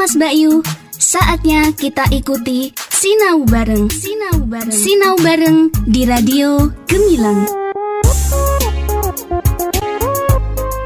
Kamas Bayu, saatnya kita ikuti Sinau Bareng. Sinau Bareng. Sinau Bareng di Radio Gemilang.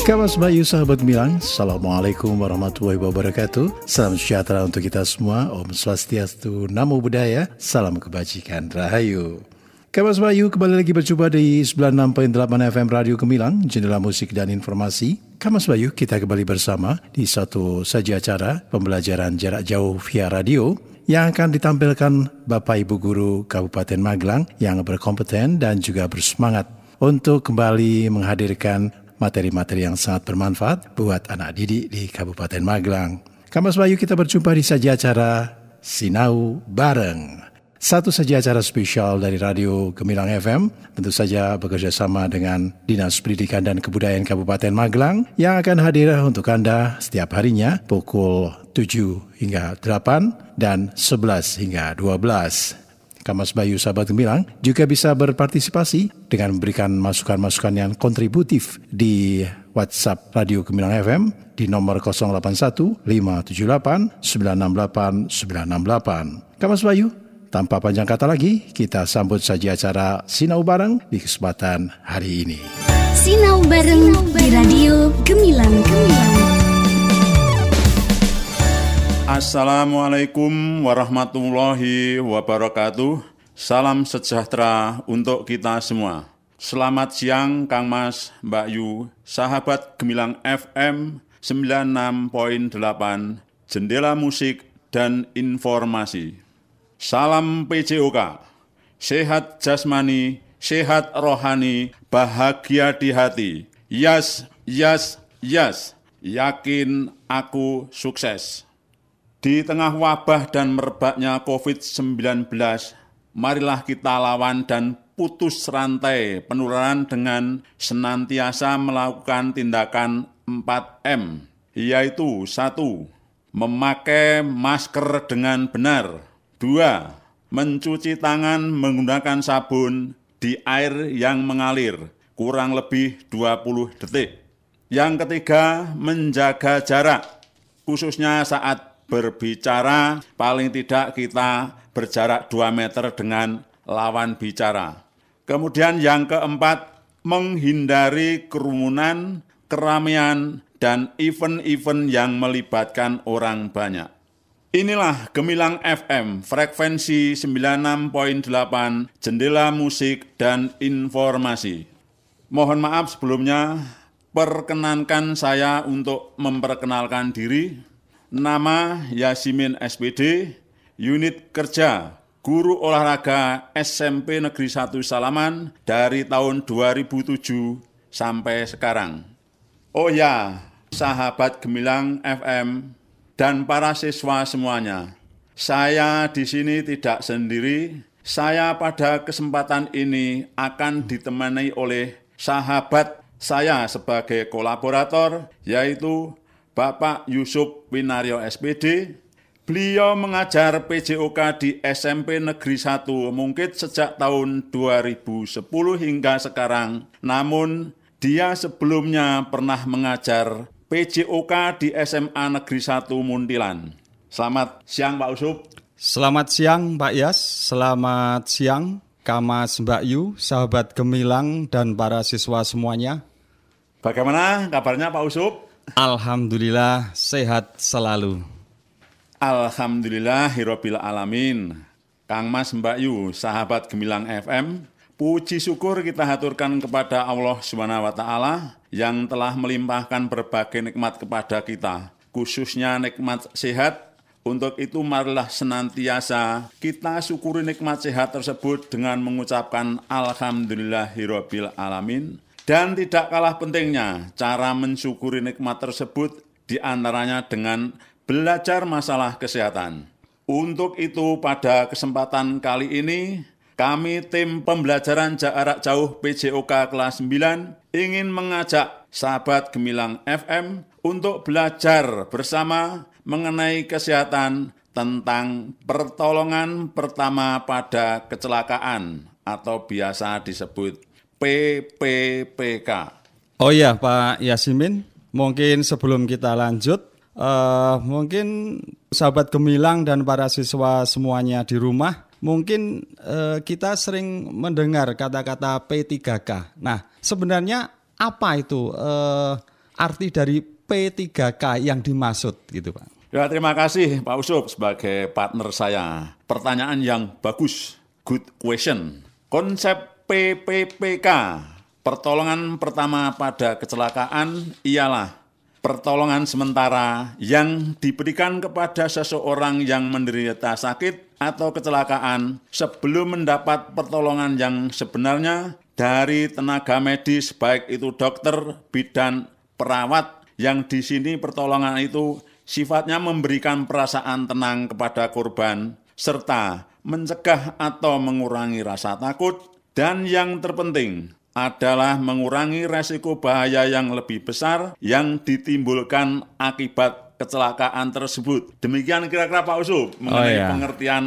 Kamas Bayu sahabat Gemilang, Assalamualaikum warahmatullahi wabarakatuh Salam sejahtera untuk kita semua Om Swastiastu, Namo Buddhaya Salam kebajikan, Rahayu Kamas Bayu kembali lagi berjumpa di 96.8 FM Radio Gemilang Jendela musik dan informasi Kamas Bayu kita kembali bersama di satu saja acara Pembelajaran jarak jauh via radio yang akan ditampilkan Bapak Ibu Guru Kabupaten Magelang yang berkompeten dan juga bersemangat untuk kembali menghadirkan materi-materi yang sangat bermanfaat buat anak didik di Kabupaten Magelang. Kamas Bayu kita berjumpa di saja acara Sinau Bareng. Satu saja acara spesial dari Radio Gemilang FM, tentu saja bekerja sama dengan Dinas Pendidikan dan Kebudayaan Kabupaten Magelang yang akan hadir untuk Anda setiap harinya pukul 7 hingga 8 dan 11 hingga 12. Kamas Bayu Sahabat Gemilang juga bisa berpartisipasi dengan memberikan masukan-masukan yang kontributif di WhatsApp Radio Gemilang FM di nomor 081 578 968 968. Kamas Bayu, tanpa panjang kata lagi, kita sambut saja acara Sinau Bareng di kesempatan hari ini. Sinau Bareng di Radio Gemilang. Gemilang. Assalamualaikum warahmatullahi wabarakatuh. Salam sejahtera untuk kita semua. Selamat siang Kang Mas, Mbak Yu, sahabat Gemilang FM 96.8, Jendela Musik dan Informasi. Salam PJOK, sehat jasmani, sehat rohani, bahagia di hati. Yas, yas, yas, yakin aku sukses. Di tengah wabah dan merebaknya COVID-19, marilah kita lawan dan putus rantai penularan dengan senantiasa melakukan tindakan 4M, yaitu satu, Memakai masker dengan benar. Dua, Mencuci tangan menggunakan sabun di air yang mengalir kurang lebih 20 detik. Yang ketiga, menjaga jarak, khususnya saat berbicara paling tidak kita berjarak 2 meter dengan lawan bicara. Kemudian yang keempat, menghindari kerumunan, keramaian, dan event-event yang melibatkan orang banyak. Inilah Gemilang FM, frekuensi 96.8, jendela musik dan informasi. Mohon maaf sebelumnya, perkenankan saya untuk memperkenalkan diri. Nama Yasimin SPD, unit kerja Guru Olahraga SMP Negeri 1 Salaman dari tahun 2007 sampai sekarang. Oh ya, sahabat Gemilang FM dan para siswa semuanya, saya di sini tidak sendiri. Saya pada kesempatan ini akan ditemani oleh sahabat saya sebagai kolaborator, yaitu Bapak Yusuf Winario SPD, beliau mengajar PJOK di SMP Negeri 1 mungkin sejak tahun 2010 hingga sekarang. Namun, dia sebelumnya pernah mengajar PJOK di SMA Negeri 1 Muntilan. Selamat siang Pak Yusuf. Selamat siang Pak Yas, selamat siang Kamas Mbak Yu, sahabat Gemilang dan para siswa semuanya. Bagaimana kabarnya Pak Yusuf? Alhamdulillah sehat selalu. Alhamdulillah hirobil alamin. Kang Mas Mbak Yu, sahabat Gemilang FM, puji syukur kita haturkan kepada Allah Subhanahu wa taala yang telah melimpahkan berbagai nikmat kepada kita, khususnya nikmat sehat. Untuk itu marilah senantiasa kita syukuri nikmat sehat tersebut dengan mengucapkan alhamdulillahirabbil alamin dan tidak kalah pentingnya cara mensyukuri nikmat tersebut di antaranya dengan belajar masalah kesehatan. Untuk itu pada kesempatan kali ini, kami tim pembelajaran jarak jauh PJOK kelas 9 ingin mengajak sahabat Gemilang FM untuk belajar bersama mengenai kesehatan tentang pertolongan pertama pada kecelakaan atau biasa disebut PPPK. Oh iya Pak Yasimin, mungkin sebelum kita lanjut, uh, mungkin sahabat gemilang dan para siswa semuanya di rumah, mungkin eh, kita sering mendengar kata-kata P3K. Nah, sebenarnya apa itu eh, arti dari P3K yang dimaksud gitu, Pak? Ya, terima kasih Pak Usup sebagai partner saya. Pertanyaan yang bagus, good question. Konsep PPPK, pertolongan pertama pada kecelakaan ialah pertolongan sementara yang diberikan kepada seseorang yang menderita sakit atau kecelakaan sebelum mendapat pertolongan yang sebenarnya dari tenaga medis baik itu dokter, bidan, perawat yang di sini pertolongan itu sifatnya memberikan perasaan tenang kepada korban serta mencegah atau mengurangi rasa takut dan yang terpenting adalah mengurangi resiko bahaya yang lebih besar yang ditimbulkan akibat kecelakaan tersebut. Demikian kira-kira Pak Usup mengenai Oh, iya. pengertian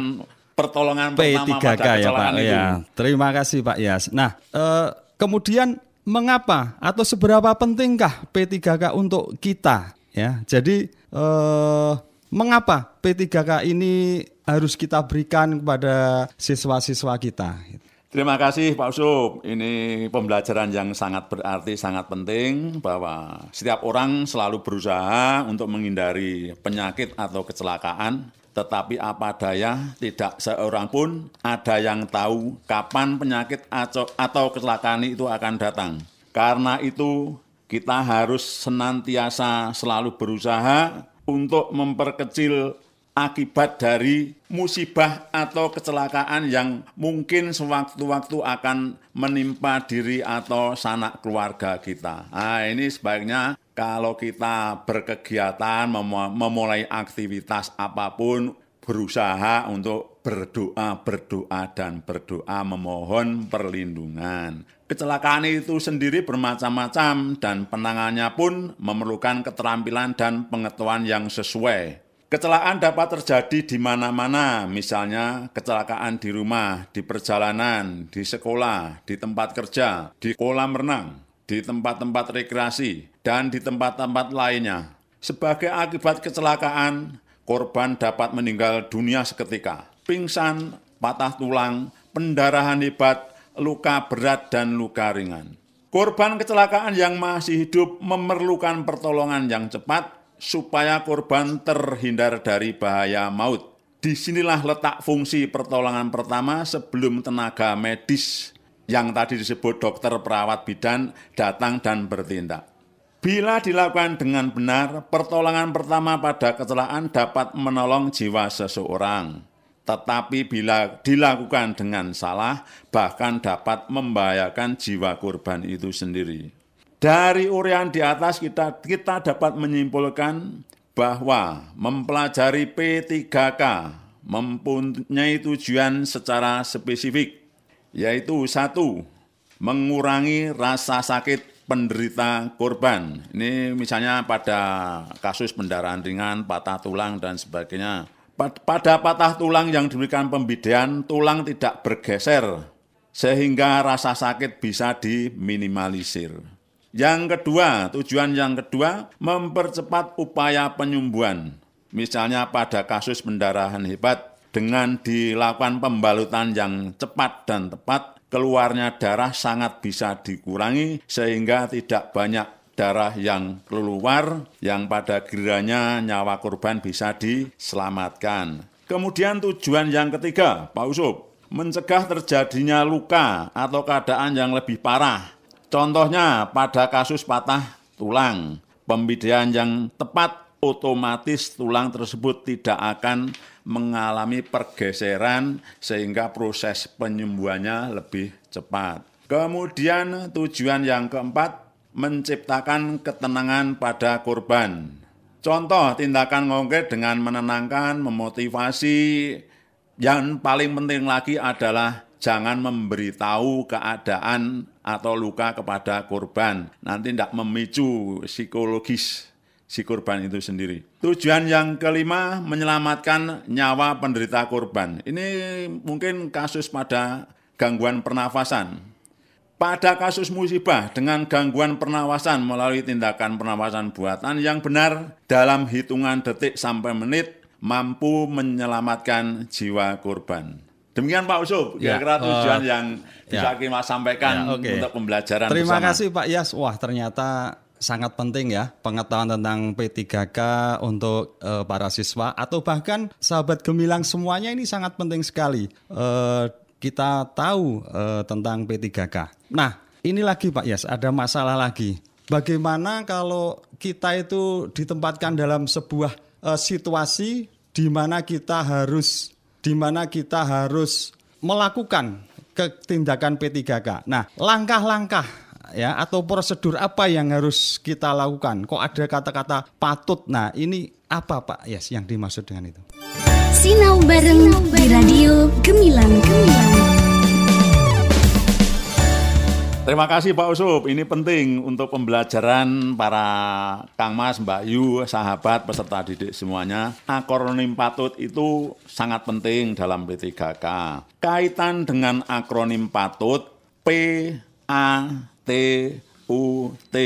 pertolongan pertama P3K pada ya Pak. kecelakaan itu. Ya, terima kasih Pak Yas. Nah, eh, kemudian mengapa atau seberapa pentingkah P3K untuk kita? Ya, jadi eh, mengapa P3K ini harus kita berikan kepada siswa-siswa kita? Terima kasih Pak Usup. Ini pembelajaran yang sangat berarti, sangat penting bahwa setiap orang selalu berusaha untuk menghindari penyakit atau kecelakaan. Tetapi apa daya, tidak seorang pun ada yang tahu kapan penyakit atau kecelakaan itu akan datang. Karena itu kita harus senantiasa selalu berusaha untuk memperkecil akibat dari musibah atau kecelakaan yang mungkin sewaktu-waktu akan menimpa diri atau sanak keluarga kita. Nah, ini sebaiknya kalau kita berkegiatan, mem- memulai aktivitas apa pun, berusaha untuk berdoa, berdoa, dan berdoa memohon perlindungan. Kecelakaan itu sendiri bermacam-macam dan penangannya pun memerlukan keterampilan dan pengetahuan yang sesuai. Kecelakaan dapat terjadi di mana-mana, misalnya kecelakaan di rumah, di perjalanan, di sekolah, di tempat kerja, di kolam renang, di tempat-tempat rekreasi, dan di tempat-tempat lainnya. Sebagai akibat kecelakaan, korban dapat meninggal dunia seketika, pingsan, patah tulang, pendarahan hebat, luka berat, dan luka ringan. Korban kecelakaan yang masih hidup memerlukan pertolongan yang cepat supaya korban terhindar dari bahaya maut. Di sinilah letak fungsi pertolongan pertama sebelum tenaga medis yang tadi disebut dokter, perawat, bidan datang dan bertindak. Bila dilakukan dengan benar, pertolongan pertama pada kecelakaan dapat menolong jiwa seseorang. Tetapi bila dilakukan dengan salah, bahkan dapat membahayakan jiwa korban itu sendiri. Dari urian di atas kita kita dapat menyimpulkan bahwa mempelajari P3K mempunyai tujuan secara spesifik, yaitu satu, mengurangi rasa sakit penderita korban. Ini misalnya pada kasus pendarahan ringan, patah tulang, dan sebagainya. Pad- Pada patah tulang yang diberikan pembidean, tulang tidak bergeser, sehingga rasa sakit bisa diminimalisir. Yang kedua, tujuan yang kedua, mempercepat upaya penyembuhan. Misalnya pada kasus pendarahan hebat, dengan dilakukan pembalutan yang cepat dan tepat, keluarnya darah sangat bisa dikurangi sehingga tidak banyak darah yang keluar yang pada kiranya nyawa korban bisa diselamatkan. Kemudian tujuan yang ketiga, Pak Usup, mencegah terjadinya luka atau keadaan yang lebih parah. Contohnya pada kasus patah tulang, pembidean yang tepat otomatis tulang tersebut tidak akan mengalami pergeseran sehingga proses penyembuhannya lebih cepat. Kemudian tujuan yang keempat, menciptakan ketenangan pada korban. Contoh tindakan konkret dengan menenangkan, memotivasi, yang paling penting lagi adalah jangan memberitahu keadaan atau luka kepada korban. Nanti tidak memicu psikologis si korban itu sendiri. Tujuan yang kelima, menyelamatkan nyawa penderita korban. Ini mungkin kasus pada gangguan pernafasan. Pada kasus musibah dengan gangguan pernafasan melalui tindakan pernafasan buatan yang benar dalam hitungan detik sampai menit, mampu menyelamatkan jiwa korban. Demikian Pak Usop, Ya, kira-kira tujuan eh, yang bisa ya. kita sampaikan Ya, oke. untuk pembelajaran Terima bersama. kasih Pak Yas. Wah ternyata sangat penting ya pengetahuan tentang P3K untuk eh, para siswa atau bahkan sahabat gemilang semuanya ini sangat penting sekali. Eh, kita tahu eh, tentang P3K. Nah ini lagi Pak Yas ada masalah lagi. Bagaimana kalau kita itu ditempatkan dalam sebuah eh, situasi di mana kita harus di mana kita harus melakukan ketindakan P3K. Nah, langkah-langkah ya atau prosedur apa yang harus kita lakukan? Kok ada kata-kata patut? Nah, ini apa Pak Yes yang dimaksud dengan itu? Sinau bareng di Radio Gemilang Gemilang. Terima kasih Pak Usop, ini penting untuk pembelajaran para Kang Mas, Mbak Yu, sahabat, peserta didik semuanya. Akronim patut itu sangat penting dalam P3K. Kaitan dengan akronim patut, P, A, T, U, T.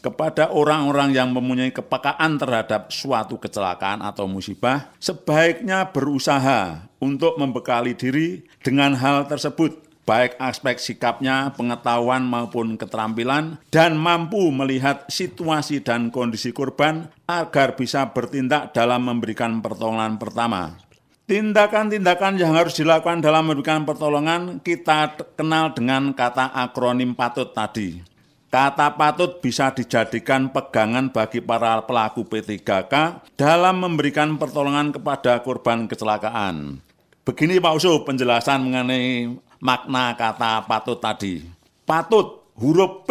Kepada orang-orang yang mempunyai kepekaan terhadap suatu kecelakaan atau musibah, sebaiknya berusaha untuk membekali diri dengan hal tersebut baik aspek sikapnya, pengetahuan maupun keterampilan, dan mampu melihat situasi dan kondisi korban agar bisa bertindak dalam memberikan pertolongan pertama. Tindakan-tindakan yang harus dilakukan dalam memberikan pertolongan kita kenal dengan kata akronim patut tadi. Kata patut bisa dijadikan pegangan bagi para pelaku P3K dalam memberikan pertolongan kepada korban kecelakaan. Begini Pak Usu penjelasan mengenai makna kata patut tadi. Patut huruf P,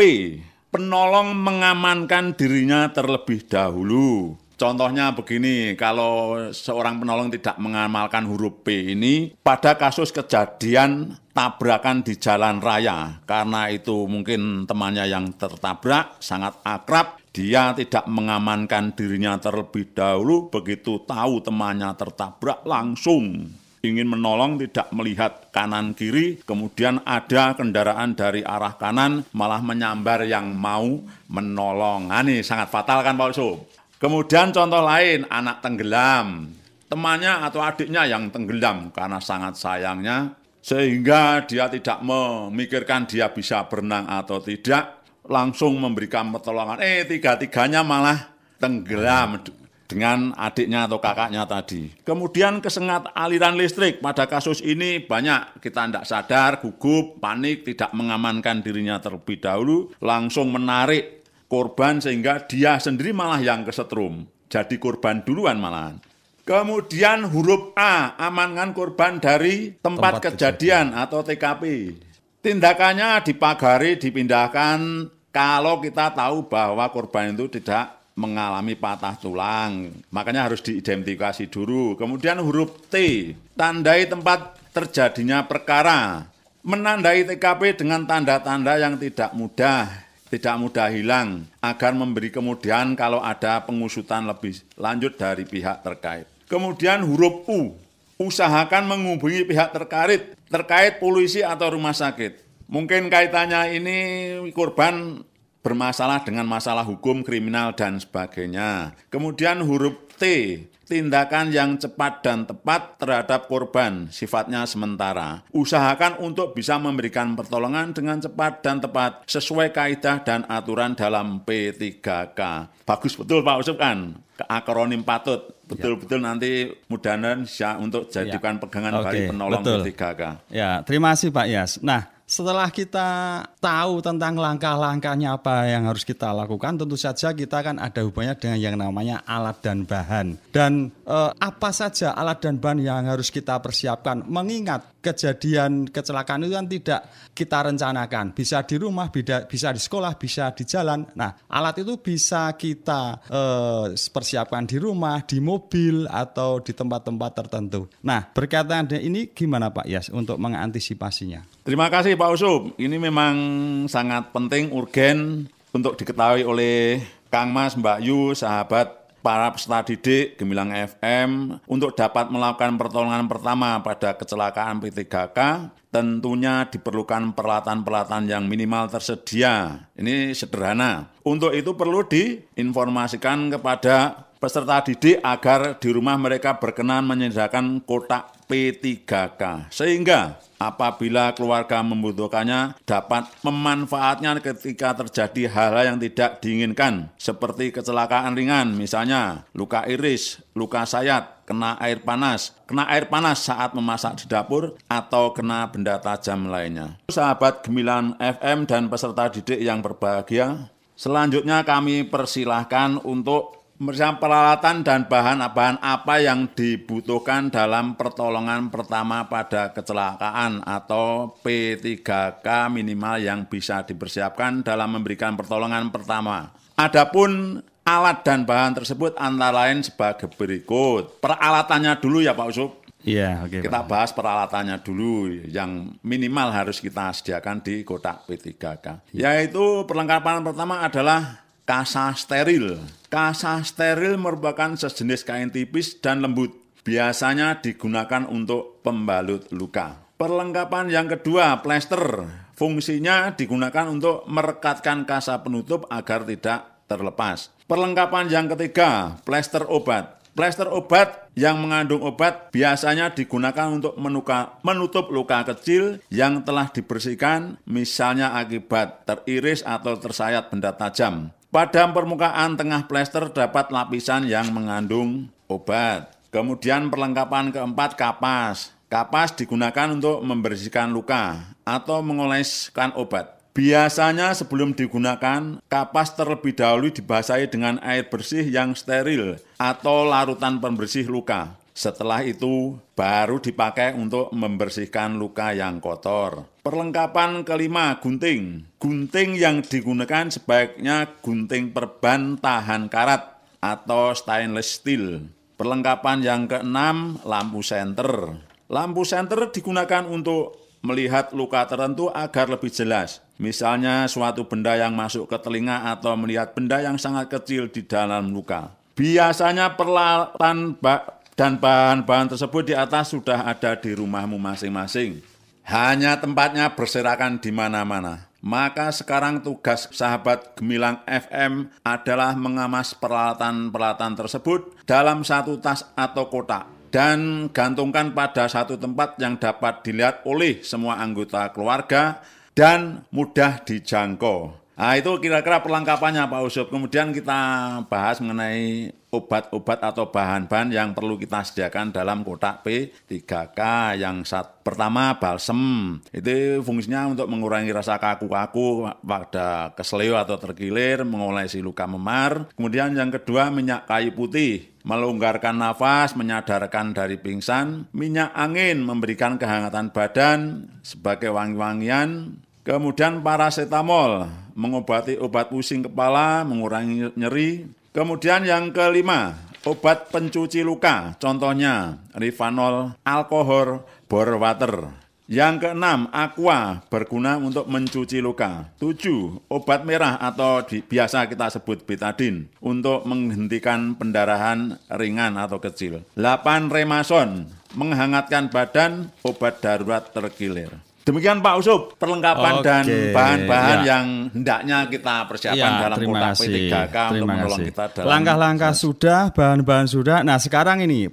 penolong mengamankan dirinya terlebih dahulu. Contohnya begini, kalau seorang penolong tidak mengamalkan huruf P ini, pada kasus kejadian tabrakan di jalan raya, karena itu mungkin temannya yang tertabrak, sangat akrab, dia tidak mengamankan dirinya terlebih dahulu, begitu tahu temannya tertabrak langsung ingin menolong tidak melihat kanan kiri, kemudian ada kendaraan dari arah kanan malah menyambar yang mau menolong. Nah, ini sangat fatal kan Pak Uso? Kemudian contoh lain, anak tenggelam. Temannya atau adiknya yang tenggelam karena sangat sayangnya, sehingga dia tidak memikirkan dia bisa berenang atau tidak, langsung memberikan pertolongan. Eh, tiga-tiganya malah tenggelam dengan adiknya atau kakaknya tadi. Kemudian kesengat aliran listrik. Pada kasus ini banyak kita tidak sadar, gugup, panik, tidak mengamankan dirinya terlebih dahulu, langsung menarik korban sehingga dia sendiri malah yang kesetrum. Jadi korban duluan malahan. Kemudian huruf A, amankan korban dari tempat, Tempat kejadian atau TKP. Tindakannya dipagari, dipindahkan kalau kita tahu bahwa korban itu tidak mengalami patah tulang. Makanya harus diidentifikasi dulu. Kemudian huruf T, tandai tempat terjadinya perkara. Menandai TKP dengan tanda-tanda yang tidak mudah, tidak mudah hilang, agar memberi kemudian kalau ada pengusutan lebih lanjut dari pihak terkait. Kemudian huruf U, usahakan menghubungi pihak terkait, terkait polisi atau rumah sakit. Mungkin kaitannya ini korban bermasalah dengan masalah hukum, kriminal, dan sebagainya. Kemudian huruf T, tindakan yang cepat dan tepat terhadap korban, sifatnya sementara. Usahakan untuk bisa memberikan pertolongan dengan cepat dan tepat sesuai kaidah dan aturan dalam P3K. Bagus betul Pak Usuf kan? Ke akronim patut. Betul-betul nanti mudah-mudahan bisa untuk jadikan pegangan bagi Oke, penolong betul. P3K. Ya, terima kasih Pak Yas. Nah, setelah kita tahu tentang langkah-langkahnya apa yang harus kita lakukan, tentu saja kita kan ada hubungannya dengan yang namanya alat dan bahan. Dan eh, apa saja alat dan bahan yang harus kita persiapkan? Mengingat kejadian kecelakaan itu kan tidak kita rencanakan. Bisa di rumah, bisa di sekolah, bisa di jalan. Nah, alat itu bisa kita eh, persiapkan di rumah, di mobil, atau di tempat-tempat tertentu. Nah, berkaitan dengan ini gimana Pak Yas untuk mengantisipasinya? Terima kasih Pak Usub. Ini memang sangat penting, urgen untuk diketahui oleh Kang Mas, Mbak Yu, sahabat para peserta didik Gemilang FM untuk dapat melakukan pertolongan pertama pada kecelakaan P3K tentunya diperlukan peralatan-peralatan yang minimal tersedia. Ini sederhana. Untuk itu perlu diinformasikan kepada peserta didik agar di rumah mereka berkenan menyediakan kotak P3K. Sehingga apabila keluarga membutuhkannya dapat memanfaatnya ketika terjadi hal-hal yang tidak diinginkan seperti kecelakaan ringan misalnya luka iris, luka sayat, kena air panas, kena air panas saat memasak di dapur atau kena benda tajam lainnya. Sahabat Gemilan FM dan peserta didik yang berbahagia, selanjutnya kami persilahkan untuk Bersama peralatan dan bahan-bahan apa yang dibutuhkan dalam pertolongan pertama pada kecelakaan atau P3K minimal yang bisa dipersiapkan dalam memberikan pertolongan pertama. Adapun alat dan bahan tersebut antara lain sebagai berikut. Peralatannya dulu ya Pak Usuk. Iya, oke. kita bahas peralatannya dulu yang minimal harus kita sediakan di kotak P3K. Yaitu perlengkapan pertama adalah kasa steril. Kasa steril merupakan sejenis kain tipis dan lembut. Biasanya digunakan untuk pembalut luka. Perlengkapan yang kedua, plester. Fungsinya digunakan untuk merekatkan kasa penutup agar tidak terlepas. Perlengkapan yang ketiga, plester obat. Plester obat yang mengandung obat biasanya digunakan untuk menuka, menutup luka kecil yang telah dibersihkan, misalnya akibat teriris atau tersayat benda tajam. Pada permukaan tengah plester dapat lapisan yang mengandung obat. Kemudian perlengkapan keempat kapas. Kapas digunakan untuk membersihkan luka atau mengoleskan obat. Biasanya sebelum digunakan, kapas terlebih dahulu dibasahi dengan air bersih yang steril atau larutan pembersih luka. Setelah itu baru dipakai untuk membersihkan luka yang kotor. Perlengkapan kelima, gunting. Gunting yang digunakan sebaiknya gunting perban tahan karat atau stainless steel. Perlengkapan yang keenam, lampu senter. Lampu senter digunakan untuk melihat luka tertentu agar lebih jelas. Misalnya suatu benda yang masuk ke telinga atau melihat benda yang sangat kecil di dalam luka. Biasanya peralatan dan bahan-bahan tersebut di atas sudah ada di rumahmu masing-masing. Hanya tempatnya berserakan di mana-mana. Maka sekarang tugas sahabat Gemilang FM adalah mengamas peralatan-peralatan tersebut dalam satu tas atau kotak dan gantungkan pada satu tempat yang dapat dilihat oleh semua anggota keluarga dan mudah dijangkau. Nah itu kira-kira perlengkapannya Pak Usup. Kemudian kita bahas mengenai obat-obat atau bahan-bahan yang perlu kita sediakan dalam kotak P3K. Yang saat pertama balsem. Itu fungsinya untuk mengurangi rasa kaku-kaku pada keselio atau terkilir, mengolesi luka memar. Kemudian yang kedua minyak kayu putih melonggarkan nafas, menyadarkan dari pingsan, minyak angin memberikan kehangatan badan sebagai wangi-wangian, kemudian paracetamol mengobati obat pusing kepala, mengurangi nyeri. Kemudian yang kelima, obat pencuci luka, contohnya Rivanol, alkohol, bore water. Yang keenam, aqua berguna untuk mencuci luka. Tujuh, obat merah atau di, biasa kita sebut betadin untuk menghentikan pendarahan ringan atau kecil. Delapan, remason menghangatkan badan, obat darurat terkilir. Demikian Pak Usup, perlengkapan Oke, dan bahan-bahan ya. yang hendaknya kita persiapkan Ya, dalam kotak kasih. P3K untuk menolong kasih. kita dalam Langkah-langkah sudah, bahan-bahan sudah. Nah, sekarang ini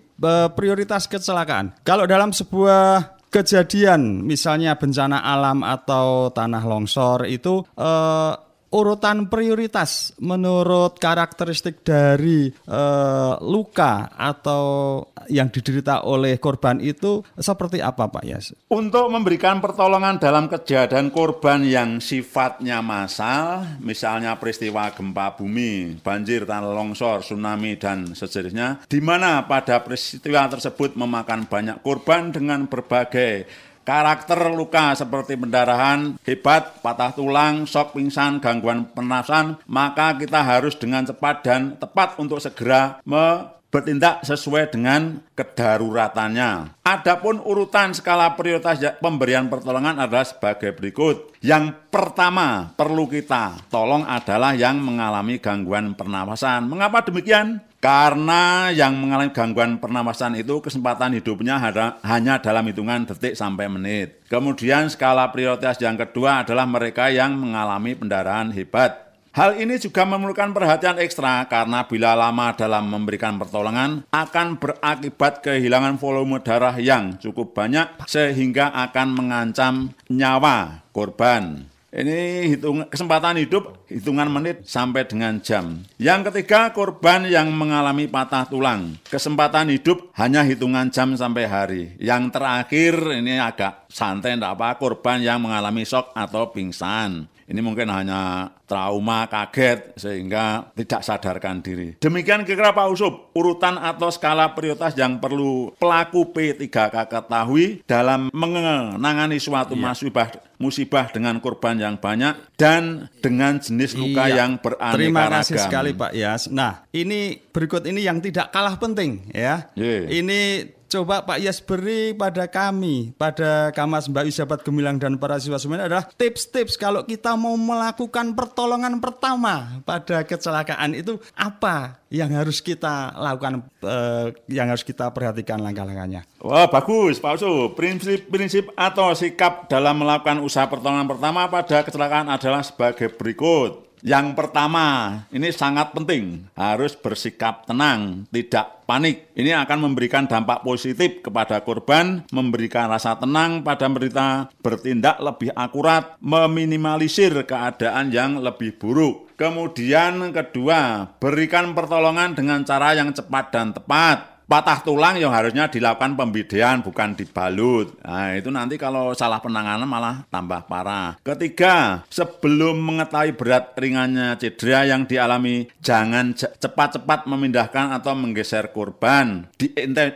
prioritas kecelakaan. Kalau dalam sebuah kejadian, misalnya bencana alam atau tanah longsor itu eh, urutan prioritas menurut karakteristik dari eh, luka atau yang diderita oleh korban itu seperti apa, Pak Yas? Untuk memberikan pertolongan dalam kejadian korban yang sifatnya massal, misalnya peristiwa gempa bumi, banjir, tanah longsor, tsunami, dan sejenisnya, di mana pada peristiwa tersebut memakan banyak korban dengan berbagai karakter luka seperti pendarahan hebat, patah tulang, shock pingsan, gangguan pernafasan, maka kita harus dengan cepat dan tepat untuk segera me bertindak sesuai dengan kedaruratannya. Adapun urutan skala prioritas ya- pemberian pertolongan adalah sebagai berikut. Yang pertama perlu kita tolong adalah yang mengalami gangguan pernafasan. Mengapa demikian? Karena yang mengalami gangguan pernafasan itu kesempatan hidupnya hanya dalam hitungan detik sampai menit. Kemudian skala prioritas yang kedua adalah mereka yang mengalami pendarahan hebat. Hal ini juga memerlukan perhatian ekstra karena bila lama dalam memberikan pertolongan akan berakibat kehilangan volume darah yang cukup banyak sehingga akan mengancam nyawa korban. Ini hitung, kesempatan hidup hitungan menit sampai dengan jam. Yang ketiga, korban yang mengalami patah tulang. Kesempatan hidup hanya hitungan jam sampai hari. Yang terakhir ini agak santai, tidak apa, korban yang mengalami shock atau pingsan. Ini mungkin hanya trauma, kaget, sehingga tidak sadarkan diri. Demikian kira Pak Usup, urutan atau skala prioritas yang perlu pelaku P3K ketahui dalam menangani suatu iya. musibah, musibah dengan korban yang banyak dan dengan jenis luka iya. yang beraneka Terima kasih ragam. sekali Pak Yas. Nah, ini berikut ini yang tidak kalah penting ya. Yeah. Ini coba Pak Yas beri pada kami, pada Kamas Mbak Isabat Gemilang dan para siswa semuanya adalah tips-tips kalau kita mau melakukan pertolongan pertama pada kecelakaan itu apa yang harus kita lakukan, eh, yang harus kita perhatikan langkah-langkahnya. Wah bagus Pak Usu, prinsip-prinsip atau sikap dalam melakukan usaha pertolongan pertama pada kecelakaan adalah sebagai berikut. Yang pertama, ini sangat penting, harus bersikap tenang, tidak panik. Ini akan memberikan dampak positif kepada korban, memberikan rasa tenang pada berita, bertindak lebih akurat, meminimalisir keadaan yang lebih buruk. Kemudian kedua, berikan pertolongan dengan cara yang cepat dan tepat patah tulang yang harusnya dilakukan pembidean bukan dibalut. Nah, itu nanti kalau salah penanganan malah tambah parah. Ketiga, sebelum mengetahui berat ringannya cedera yang dialami, jangan cepat-cepat memindahkan atau menggeser korban. Di,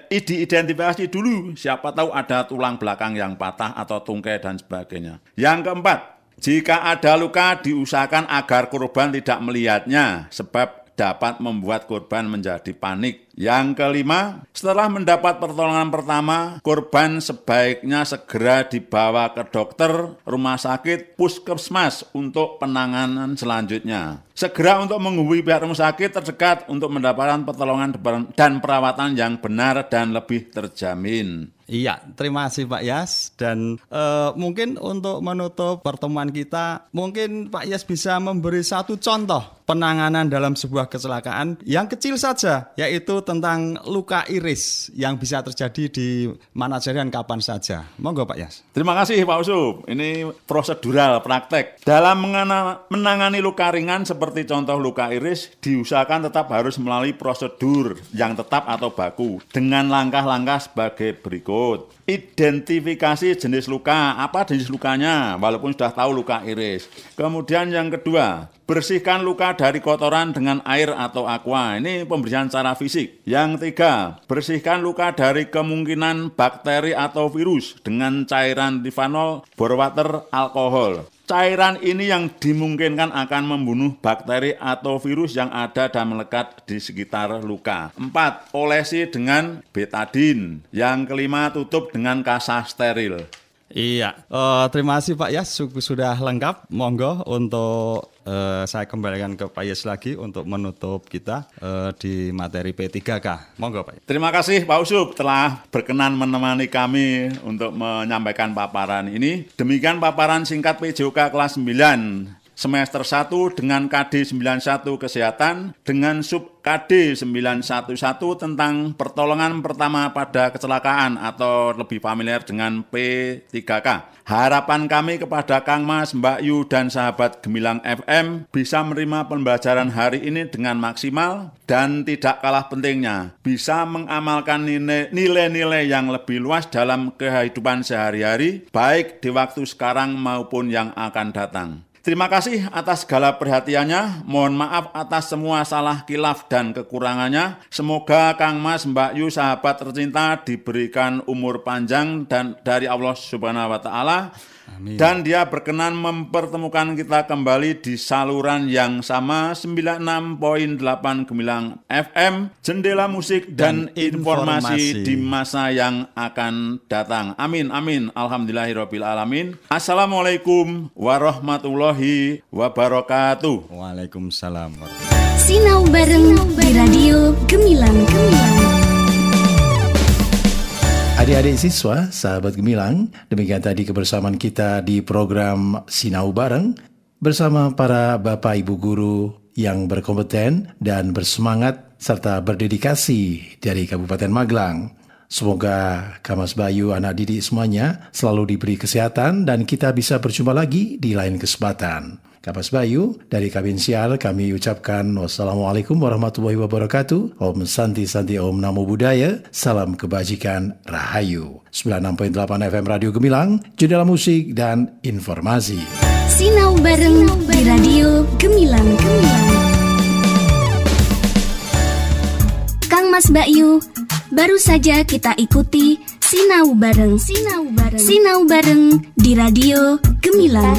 diidentifikasi dulu, siapa tahu ada tulang belakang yang patah atau tungkai dan sebagainya. Yang keempat, jika ada luka, diusahakan agar korban tidak melihatnya, sebab dapat membuat korban menjadi panik. Yang kelima, setelah mendapat pertolongan pertama, korban sebaiknya segera dibawa ke dokter, rumah sakit, puskesmas untuk penanganan selanjutnya. Segera untuk menghubungi pihak rumah sakit terdekat untuk mendapatkan pertolongan dan perawatan yang benar dan lebih terjamin. Iya, terima kasih Pak Yas. Dan uh, mungkin untuk menutup pertemuan kita, mungkin Pak Yas bisa memberi satu contoh penanganan dalam sebuah kecelakaan yang kecil saja, yaitu tentang luka iris yang bisa terjadi di mana saja dan kapan saja. Monggo Pak Yas. Terima kasih Pak Usub. Ini prosedural praktek. Dalam menangani luka ringan seperti contoh luka iris, diusahakan tetap harus melalui prosedur yang tetap atau baku dengan langkah-langkah sebagai berikut identifikasi jenis luka, apa jenis lukanya, walaupun sudah tahu luka iris. Kemudian yang kedua, bersihkan luka dari kotoran dengan air atau aqua. Ini pembersihan secara fisik. Yang tiga, bersihkan luka dari kemungkinan bakteri atau virus dengan cairan difanol, borwater, alkohol. Cairan ini yang dimungkinkan akan membunuh bakteri atau virus yang ada dan melekat di sekitar luka. Empat, olesi dengan betadin. Yang kelima, tutup dengan kasa steril. Iya, uh, terima kasih Pak Yas sudah lengkap. Monggo untuk uh, saya kembalikan ke Pak Yas lagi untuk menutup kita uh, di materi P3K. Monggo Pak. Terima kasih Pak Usub telah berkenan menemani kami untuk menyampaikan paparan ini. Demikian paparan singkat PJOK kelas 9 semester 1 dengan KD 91 Kesehatan dengan sub KD 911 tentang pertolongan pertama pada kecelakaan atau lebih familiar dengan P3K. Harapan kami kepada Kang Mas, Mbak Yu, dan sahabat Gemilang FM bisa menerima pembelajaran hari ini dengan maksimal dan tidak kalah pentingnya bisa mengamalkan nilai-nilai yang lebih luas dalam kehidupan sehari-hari, baik di waktu sekarang maupun yang akan datang. Terima kasih atas segala perhatiannya. Mohon maaf atas semua salah kilaf dan kekurangannya. Semoga Kang Mas, Mbak Yu, sahabat tercinta diberikan umur panjang dan dari Allah Subhanahu wa taala Amin. Dan dia berkenan mempertemukan kita kembali di saluran yang sama 96.8 Gemilang FM, jendela musik dan, dan informasi, informasi di masa yang akan datang. Amin, amin. Alhamdulillahirabbil alamin. Assalamualaikum warahmatullahi wabarakatuh. Waalaikumsalam. Sinau bareng di radio Gemilang Gemilang. Adik-adik siswa, sahabat gemilang, demikian tadi kebersamaan kita di program Sinau Bareng bersama para Bapak Ibu guru yang berkompeten dan bersemangat serta berdedikasi dari Kabupaten Magelang. Semoga Kamas Bayu anak didik semuanya selalu diberi kesehatan dan kita bisa berjumpa lagi di lain kesempatan. Kapas Bayu dari Kabin Sial kami ucapkan wassalamualaikum warahmatullahi wabarakatuh. Om Santi Santi Om Namo Buddhaya. Salam kebajikan Rahayu. 96.8 FM Radio Gemilang, jendela musik dan informasi. Sinau bareng di Radio Gemilang Gemilang. Kang Mas Bayu Baru saja kita ikuti Sinau Bareng Sinau Bareng Sinau Bareng di Radio Gemilang